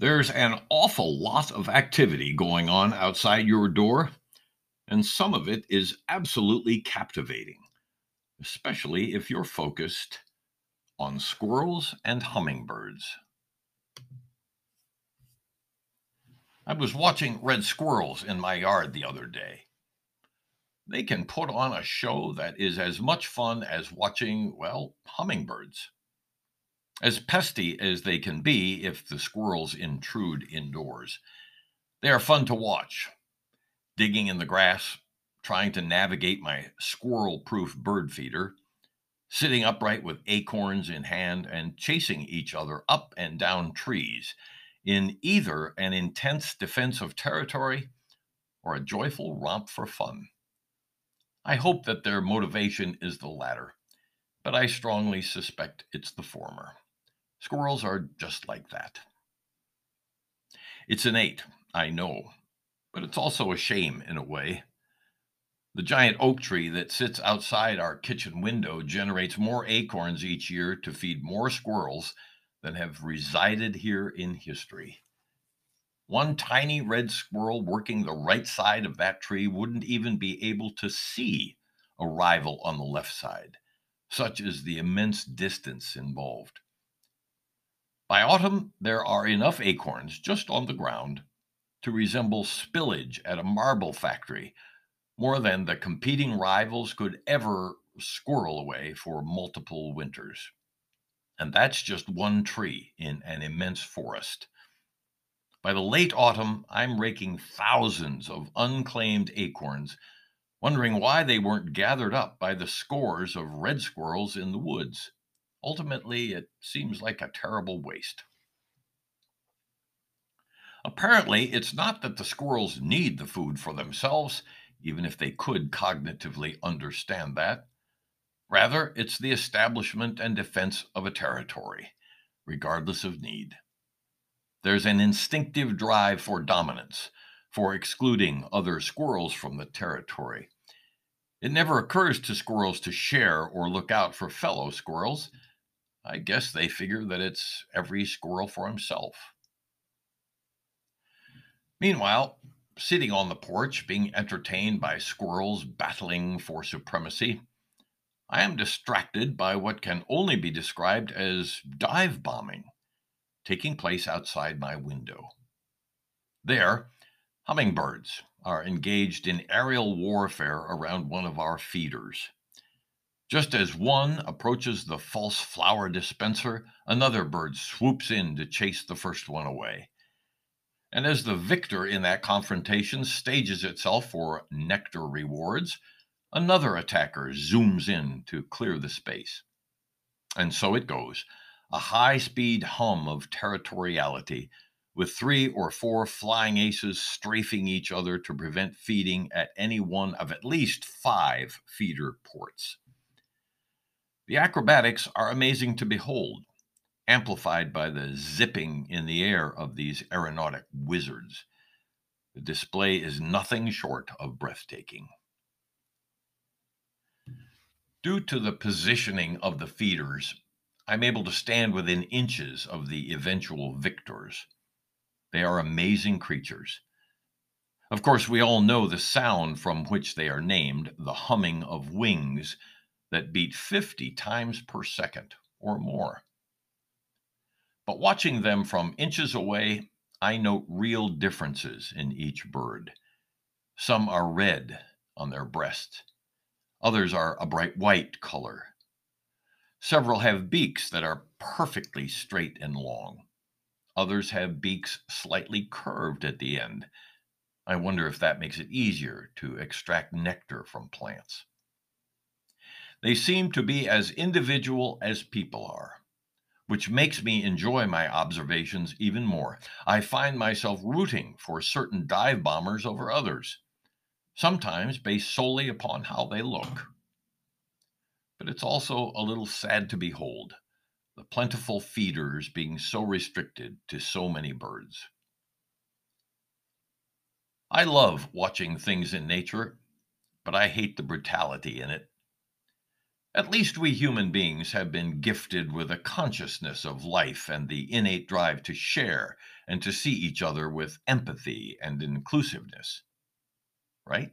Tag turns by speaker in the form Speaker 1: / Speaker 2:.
Speaker 1: There's an awful lot of activity going on outside your door, and some of it is absolutely captivating, especially if you're focused on squirrels and hummingbirds. I was watching red squirrels in my yard the other day. They can put on a show that is as much fun as watching, well, hummingbirds. As pesty as they can be if the squirrels intrude indoors. They are fun to watch, digging in the grass, trying to navigate my squirrel proof bird feeder, sitting upright with acorns in hand, and chasing each other up and down trees in either an intense defense of territory or a joyful romp for fun. I hope that their motivation is the latter, but I strongly suspect it's the former. Squirrels are just like that. It's innate, I know, but it's also a shame in a way. The giant oak tree that sits outside our kitchen window generates more acorns each year to feed more squirrels than have resided here in history. One tiny red squirrel working the right side of that tree wouldn't even be able to see a rival on the left side. Such is the immense distance involved. By autumn, there are enough acorns just on the ground to resemble spillage at a marble factory, more than the competing rivals could ever squirrel away for multiple winters. And that's just one tree in an immense forest. By the late autumn, I'm raking thousands of unclaimed acorns, wondering why they weren't gathered up by the scores of red squirrels in the woods. Ultimately, it seems like a terrible waste. Apparently, it's not that the squirrels need the food for themselves, even if they could cognitively understand that. Rather, it's the establishment and defense of a territory, regardless of need. There's an instinctive drive for dominance, for excluding other squirrels from the territory. It never occurs to squirrels to share or look out for fellow squirrels. I guess they figure that it's every squirrel for himself. Meanwhile, sitting on the porch, being entertained by squirrels battling for supremacy, I am distracted by what can only be described as dive bombing taking place outside my window. There, hummingbirds are engaged in aerial warfare around one of our feeders. Just as one approaches the false flower dispenser, another bird swoops in to chase the first one away. And as the victor in that confrontation stages itself for nectar rewards, another attacker zooms in to clear the space. And so it goes a high speed hum of territoriality, with three or four flying aces strafing each other to prevent feeding at any one of at least five feeder ports. The acrobatics are amazing to behold, amplified by the zipping in the air of these aeronautic wizards. The display is nothing short of breathtaking. Due to the positioning of the feeders, I'm able to stand within inches of the eventual victors. They are amazing creatures. Of course, we all know the sound from which they are named the humming of wings that beat 50 times per second or more. But watching them from inches away, I note real differences in each bird. Some are red on their breasts, others are a bright white color Several have beaks that are perfectly straight and long. Others have beaks slightly curved at the end. I wonder if that makes it easier to extract nectar from plants. They seem to be as individual as people are, which makes me enjoy my observations even more. I find myself rooting for certain dive bombers over others, sometimes based solely upon how they look but it's also a little sad to behold the plentiful feeders being so restricted to so many birds. I love watching things in nature, but I hate the brutality in it. At least we human beings have been gifted with a consciousness of life and the innate drive to share and to see each other with empathy and inclusiveness. Right?